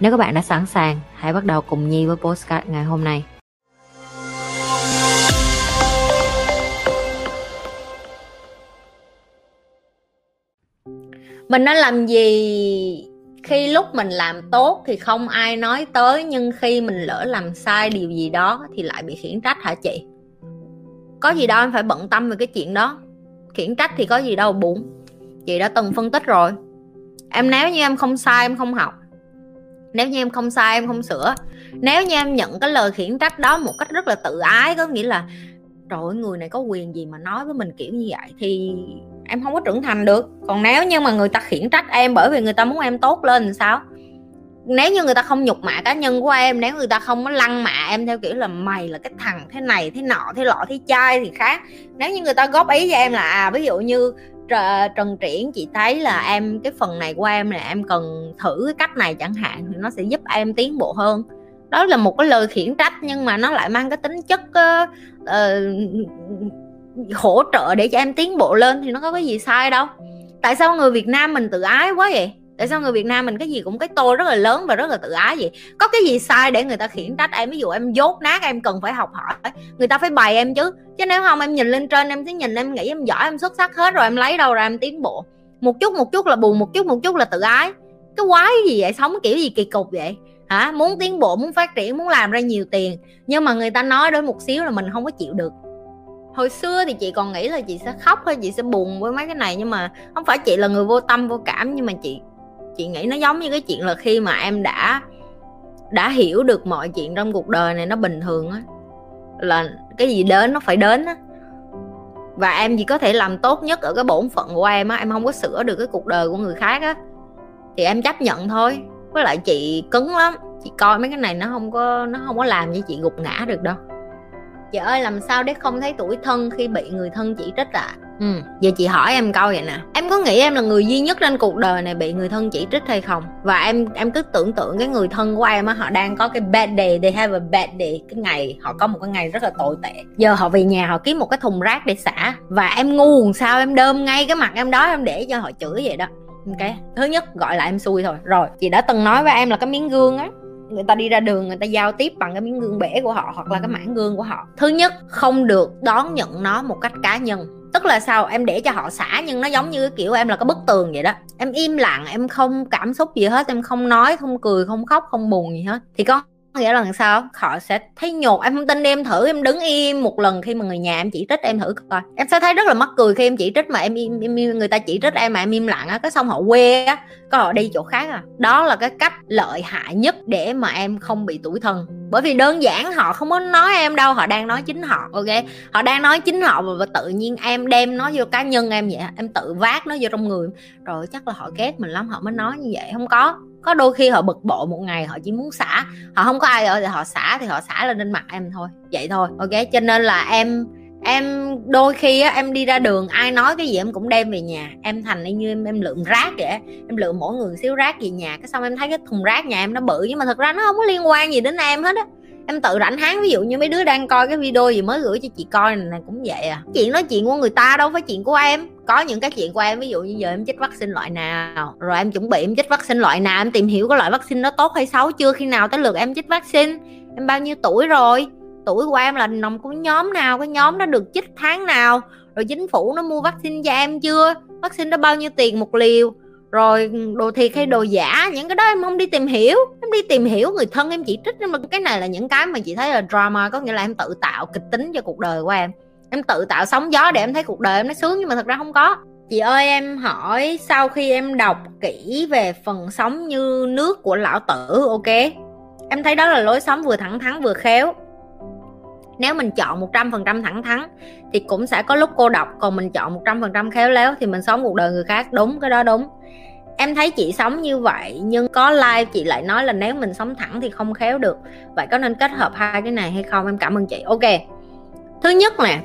Nếu các bạn đã sẵn sàng, hãy bắt đầu cùng Nhi với postcard ngày hôm nay. Mình nên làm gì khi lúc mình làm tốt thì không ai nói tới nhưng khi mình lỡ làm sai điều gì đó thì lại bị khiển trách hả chị? Có gì đâu em phải bận tâm về cái chuyện đó. Khiển trách thì có gì đâu buồn. Chị đã từng phân tích rồi. Em nếu như em không sai em không học nếu như em không sai, em không sửa. Nếu như em nhận cái lời khiển trách đó một cách rất là tự ái, có nghĩa là, trời ơi, người này có quyền gì mà nói với mình kiểu như vậy? Thì em không có trưởng thành được. Còn nếu như mà người ta khiển trách em bởi vì người ta muốn em tốt lên thì sao? Nếu như người ta không nhục mạ cá nhân của em nếu người ta không có lăng mạ em theo kiểu là mày là cái thằng thế này thế nọ thế lọ thế chai thì khác. Nếu như người ta góp ý cho em là à ví dụ như trần triển chị thấy là em cái phần này của em là em cần thử cái cách này chẳng hạn thì nó sẽ giúp em tiến bộ hơn. Đó là một cái lời khiển trách nhưng mà nó lại mang cái tính chất uh, uh, hỗ trợ để cho em tiến bộ lên thì nó có cái gì sai đâu. Tại sao người việt nam mình tự ái quá vậy? Tại sao người việt nam mình cái gì cũng cái tôi rất là lớn và rất là tự ái vậy? Có cái gì sai để người ta khiển trách em? Ví dụ em dốt nát em cần phải học hỏi, người ta phải bày em chứ. Chứ nếu không em nhìn lên trên, em sẽ nhìn, em nghĩ em giỏi, em xuất sắc hết rồi, em lấy đâu ra em tiến bộ. Một chút một chút là buồn, một chút một chút là tự ái. Cái quái gì vậy? Sống kiểu gì kỳ cục vậy? Hả? Muốn tiến bộ, muốn phát triển, muốn làm ra nhiều tiền. Nhưng mà người ta nói đến một xíu là mình không có chịu được. Hồi xưa thì chị còn nghĩ là chị sẽ khóc hay chị sẽ buồn với mấy cái này, nhưng mà không phải chị là người vô tâm, vô cảm, nhưng mà chị chị nghĩ nó giống như cái chuyện là khi mà em đã đã hiểu được mọi chuyện trong cuộc đời này nó bình thường á, là cái gì đến nó phải đến á. Và em chỉ có thể làm tốt nhất ở cái bổn phận của em á, em không có sửa được cái cuộc đời của người khác á. Thì em chấp nhận thôi, với lại chị cứng lắm, chị coi mấy cái này nó không có, nó không có làm cho chị gục ngã được đâu. Chị ơi, làm sao để không thấy tuổi thân khi bị người thân chỉ trích ạ? à? Ừ. Giờ chị hỏi em câu vậy nè. Em có nghĩ em là người duy nhất trên cuộc đời này bị người thân chỉ trích hay không? Và em em cứ tưởng tượng cái người thân của em á, họ đang có cái bad day, they have a bad day. Cái ngày, họ có một cái ngày rất là tồi tệ. Giờ họ về nhà, họ kiếm một cái thùng rác để xả. Và em ngu sao em đơm ngay cái mặt em đó, em để cho họ chửi vậy đó. Ok? Thứ nhất, gọi là em xui thôi. Rồi, chị đã từng nói với em là cái miếng gương á, người ta đi ra đường, người ta giao tiếp bằng cái miếng gương bể của họ hoặc là cái mảng gương của họ. Thứ nhất, không được đón nhận nó một cách cá nhân tức là sao? Em để cho họ xả nhưng nó giống như cái kiểu em là cái bức tường vậy đó. Em im lặng, em không cảm xúc gì hết, em không nói, không cười, không khóc, không buồn gì hết. Thì con nghĩa là sau sao? Họ sẽ thấy nhột em không tin em thử em đứng im một lần khi mà người nhà em chỉ trích em thử coi. Em sẽ thấy rất là mắc cười khi em chỉ trích mà em im, im, im người ta chỉ trích em mà em im lặng á cái xong họ quê á có họ đi chỗ khác à. Đó là cái cách lợi hại nhất để mà em không bị tuổi thân. Bởi vì đơn giản họ không có nói em đâu họ đang nói chính họ ok? Họ đang nói chính họ và, và tự nhiên em đem nó vô cá nhân em vậy em tự vác nó vô trong người. Rồi chắc là họ ghét mình lắm họ mới nói như vậy không có có đôi khi họ bực bội một ngày, họ chỉ muốn xả. Họ không có ai ở thì họ xả thì họ xả lên trên mặt em thôi. Vậy thôi, ok? Cho nên là em em đôi khi á, em đi ra đường, ai nói cái gì em cũng đem về nhà. Em thành như em em lượm rác vậy em lượm mỗi người xíu rác về nhà, cái xong em thấy cái thùng rác nhà em nó bự, nhưng mà thật ra nó không có liên quan gì đến em hết á em tự rảnh háng ví dụ như mấy đứa đang coi cái video gì mới gửi cho chị coi này, này cũng vậy à. Chuyện nói chuyện của người ta đâu phải chuyện của em. Có những cái chuyện của em ví dụ như giờ em chích vaccine loại nào rồi em chuẩn bị em chích vaccine loại nào em tìm hiểu cái loại vaccine nó tốt hay xấu chưa khi nào tới lượt em chích vaccine. Em bao nhiêu tuổi rồi? Tuổi của em là nằm của nhóm nào cái nhóm đó được chích tháng nào? Rồi chính phủ nó mua vaccine cho em chưa? Vaccine đó bao nhiêu tiền một liều? Rồi đồ thiệt hay đồ giả những cái đó em không đi tìm hiểu. Em đi tìm hiểu người thân em chỉ trích nhưng mà cái này là những cái mà chị thấy là drama có nghĩa là em tự tạo kịch tính cho cuộc đời của em. Em tự tạo sóng gió để em thấy cuộc đời em nó sướng nhưng mà thật ra không có. Chị ơi em hỏi sau khi em đọc kỹ về phần sống như nước của lão tử ok? Em thấy đó là lối sống vừa thẳng thắn vừa khéo nếu mình chọn 100% thẳng thắn thì cũng sẽ có lúc cô độc còn mình chọn 100% khéo léo thì mình sống cuộc đời người khác. Đúng, cái đó đúng. Em thấy chị sống như vậy nhưng có like chị lại nói là nếu mình sống thẳng thì không khéo được. Vậy có nên kết hợp hai cái này hay không? Em cảm ơn chị. Ok. Thứ nhất nè,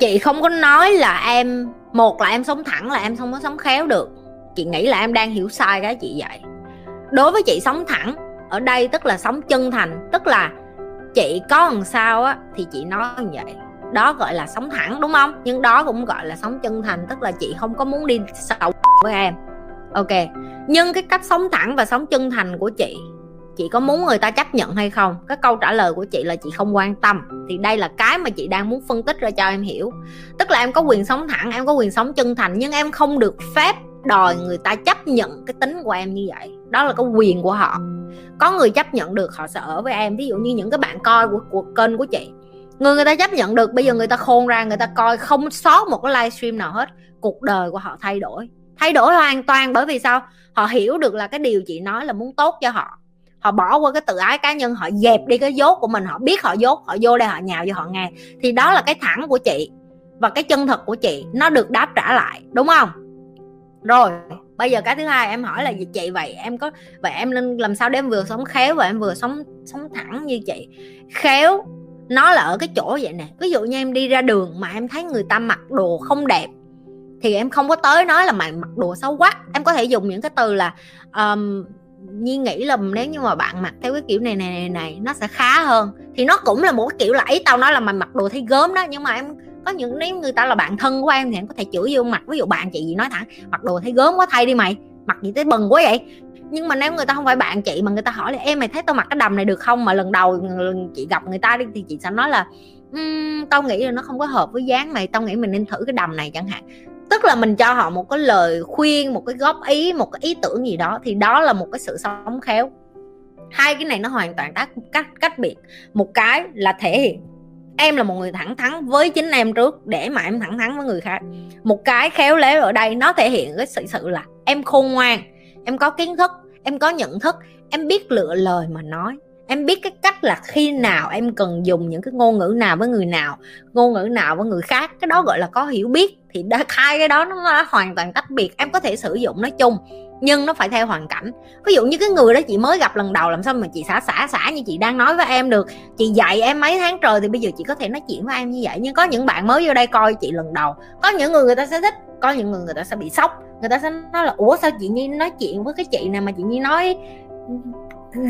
chị không có nói là em, một là em sống thẳng là em không có sống khéo được. Chị nghĩ là em đang hiểu sai cái chị vậy đối với chị sống thẳng ở đây tức là sống chân thành, tức là chị có làm sao á, thì chị nói như vậy. Đó gọi là sống thẳng, đúng không? Nhưng đó cũng gọi là sống chân thành, tức là chị không có muốn đi sầu với em. Ok. Nhưng cái cách sống thẳng và sống chân thành của chị chị có muốn người ta chấp nhận hay không? Cái câu trả lời của chị là chị không quan tâm. Thì đây là cái mà chị đang muốn phân tích ra cho em hiểu. Tức là em có quyền sống thẳng, em có quyền sống chân thành, nhưng em không được phép đòi người ta chấp nhận cái tính của em như vậy đó là cái quyền của họ. Có người chấp nhận được họ sẽ ở với em. Ví dụ như những cái bạn coi của, của kênh của chị. Người người ta chấp nhận được bây giờ người ta khôn ra người ta coi không sót một cái livestream nào hết. Cuộc đời của họ thay đổi. Thay đổi hoàn toàn bởi vì sao? Họ hiểu được là cái điều chị nói là muốn tốt cho họ. Họ bỏ qua cái tự ái cá nhân họ dẹp đi cái dốt của mình. Họ biết họ dốt họ vô đây họ nhào vô họ nghe thì đó là cái thẳng của chị và cái chân thật của chị. Nó được đáp trả lại đúng không? Rồi bây giờ cái thứ hai em hỏi là gì chị vậy em có vậy em nên làm sao để em vừa sống khéo và em vừa sống sống thẳng như chị? Khéo nó là ở cái chỗ vậy nè. Ví dụ như em đi ra đường mà em thấy người ta mặc đồ không đẹp thì em không có tới nói là mày mặc đồ xấu quá. Em có thể dùng những cái từ là um, Nhi nghĩ là nếu như mà bạn mặc theo cái kiểu này này này này nó sẽ khá hơn. Thì nó cũng là một cái kiểu là ý tao nói là mày mặc đồ thấy gớm đó nhưng mà em có những nếu người ta là bạn thân của em thì em có thể chửi vô mặt ví dụ bạn chị gì nói thẳng mặc đồ thấy gớm quá thay đi mày mặc gì tới bần quá vậy. Nhưng mà nếu người ta không phải bạn chị mà người ta hỏi là em mày thấy tao mặc cái đầm này được không? Mà lần đầu chị gặp người ta đi thì chị sẽ nói là um, tao nghĩ là nó không có hợp với dáng mày tao nghĩ mình nên thử cái đầm này chẳng hạn. Tức là mình cho họ một cái lời khuyên một cái góp ý một cái ý tưởng gì đó thì đó là một cái sự sống khéo. Hai cái này nó hoàn toàn tác cách cách biệt. Một cái là thể hiện em là một người thẳng thắn với chính em trước, để mà em thẳng thắn với người khác. Một cái khéo léo ở đây nó thể hiện cái sự sự là em khôn ngoan, em có kiến thức, em có nhận thức, em biết lựa lời mà nói. Em biết cái cách là khi nào em cần dùng những cái ngôn ngữ nào với người nào, ngôn ngữ nào với người khác. Cái đó gọi là có hiểu biết, thì đã khai cái đó nó hoàn toàn tách biệt. Em có thể sử dụng nói chung nhưng nó phải theo hoàn cảnh. Ví dụ như cái người đó chị mới gặp lần đầu, làm sao mà chị xả xả xả như chị đang nói với em được? Chị dạy em mấy tháng trời thì bây giờ chị có thể nói chuyện với em như vậy. Nhưng có những bạn mới vô đây coi chị lần đầu. Có những người người ta sẽ thích, có những người người ta sẽ bị sốc. Người ta sẽ nói là, ủa, sao chị nhi nói chuyện với cái chị này mà chị nhi nói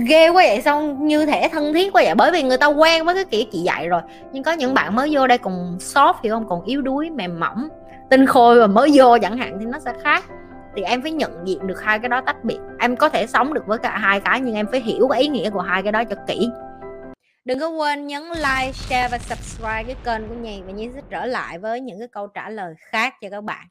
ghê quá vậy? Sao như thể thân thiết quá vậy? Bởi vì người ta quen với cái kiểu chị dạy rồi. Nhưng có những bạn mới vô đây còn soft, hiểu không? Còn yếu đuối, mềm mỏng, tinh khôi và mới vô chẳng hạn thì nó sẽ khác thì em phải nhận diện được hai cái đó tách biệt. Em có thể sống được với cả hai cái, nhưng em phải hiểu cái ý nghĩa của hai cái đó cho kỹ. Đừng có quên nhấn like, share và subscribe cái kênh của nhì và nhi sẽ trở lại với những cái câu trả lời khác cho các bạn.